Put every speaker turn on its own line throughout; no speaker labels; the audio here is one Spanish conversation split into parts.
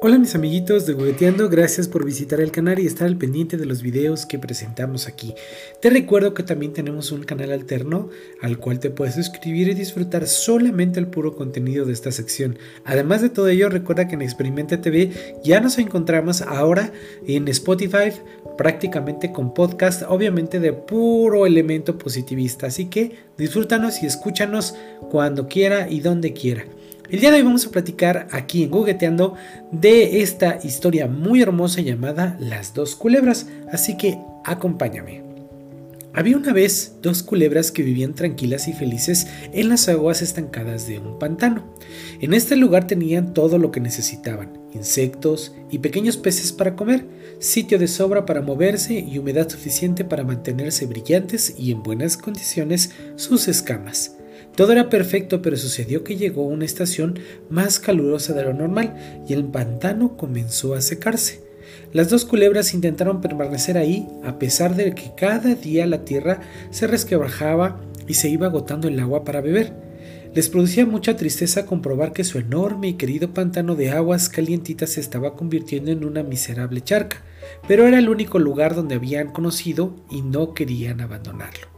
Hola mis amiguitos de Jugueteando, gracias por visitar el canal y estar al pendiente de los videos que presentamos aquí. Te recuerdo que también tenemos un canal alterno al cual te puedes suscribir y disfrutar solamente el puro contenido de esta sección. Además de todo ello, recuerda que en Experimenta TV ya nos encontramos ahora en Spotify prácticamente con podcast, obviamente de puro elemento positivista. Así que disfrútanos y escúchanos cuando quiera y donde quiera. El día de hoy vamos a platicar aquí en Gugueteando de esta historia muy hermosa llamada Las dos culebras, así que acompáñame. Había una vez dos culebras que vivían tranquilas y felices en las aguas estancadas de un pantano. En este lugar tenían todo lo que necesitaban, insectos y pequeños peces para comer, sitio de sobra para moverse y humedad suficiente para mantenerse brillantes y en buenas condiciones sus escamas. Todo era perfecto, pero sucedió que llegó una estación más calurosa de lo normal y el pantano comenzó a secarse. Las dos culebras intentaron permanecer ahí a pesar de que cada día la tierra se resquebrajaba y se iba agotando el agua para beber. Les producía mucha tristeza comprobar que su enorme y querido pantano de aguas calientitas se estaba convirtiendo en una miserable charca, pero era el único lugar donde habían conocido y no querían abandonarlo.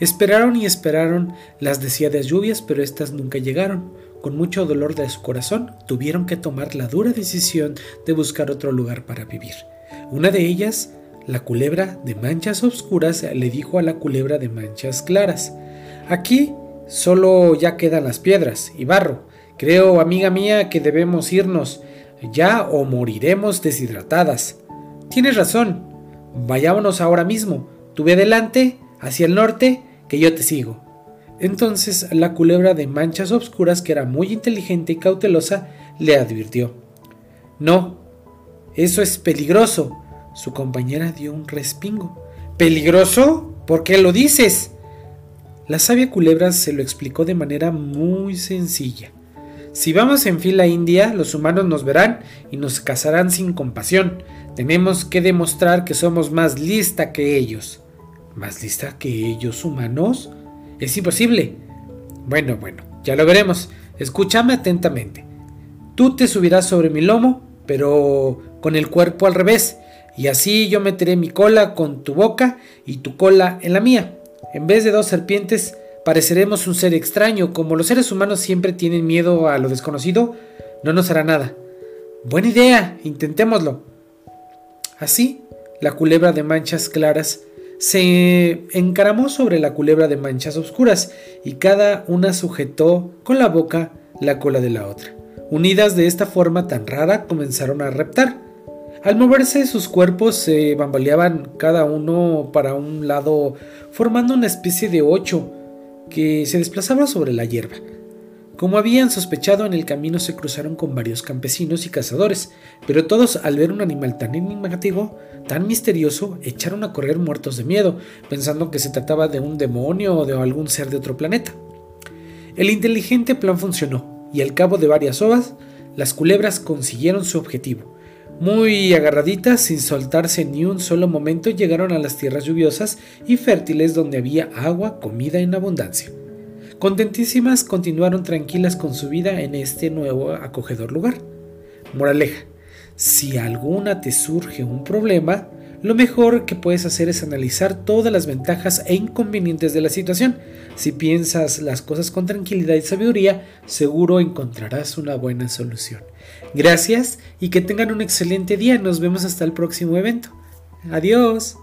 Esperaron y esperaron las deseadas lluvias, pero éstas nunca llegaron. Con mucho dolor de su corazón, tuvieron que tomar la dura decisión de buscar otro lugar para vivir. Una de ellas, la culebra de manchas oscuras, le dijo a la culebra de manchas claras, Aquí solo ya quedan las piedras y barro. Creo, amiga mía, que debemos irnos ya o moriremos deshidratadas. Tienes razón. Vayámonos ahora mismo. Tuve adelante, hacia el norte, que yo te sigo. Entonces la culebra de manchas obscuras, que era muy inteligente y cautelosa, le advirtió. No, eso es peligroso. Su compañera dio un respingo. ¿Peligroso? ¿Por qué lo dices? La sabia culebra se lo explicó de manera muy sencilla. Si vamos en fila india, los humanos nos verán y nos cazarán sin compasión. Tenemos que demostrar que somos más lista que ellos. ¿Más lista que ellos humanos? Es imposible. Bueno, bueno, ya lo veremos. Escúchame atentamente. Tú te subirás sobre mi lomo, pero con el cuerpo al revés, y así yo meteré mi cola con tu boca y tu cola en la mía. En vez de dos serpientes, pareceremos un ser extraño. Como los seres humanos siempre tienen miedo a lo desconocido, no nos hará nada. Buena idea, intentémoslo. Así, la culebra de manchas claras se encaramó sobre la culebra de manchas oscuras y cada una sujetó con la boca la cola de la otra. Unidas de esta forma tan rara comenzaron a reptar. Al moverse sus cuerpos se bambaleaban cada uno para un lado formando una especie de ocho que se desplazaba sobre la hierba. Como habían sospechado, en el camino se cruzaron con varios campesinos y cazadores, pero todos al ver un animal tan enigmático, tan misterioso, echaron a correr muertos de miedo, pensando que se trataba de un demonio o de algún ser de otro planeta. El inteligente plan funcionó, y al cabo de varias horas, las culebras consiguieron su objetivo. Muy agarraditas, sin soltarse ni un solo momento, llegaron a las tierras lluviosas y fértiles donde había agua, comida en abundancia. Contentísimas continuaron tranquilas con su vida en este nuevo acogedor lugar. Moraleja, si alguna te surge un problema, lo mejor que puedes hacer es analizar todas las ventajas e inconvenientes de la situación. Si piensas las cosas con tranquilidad y sabiduría, seguro encontrarás una buena solución. Gracias y que tengan un excelente día. Nos vemos hasta el próximo evento. Adiós.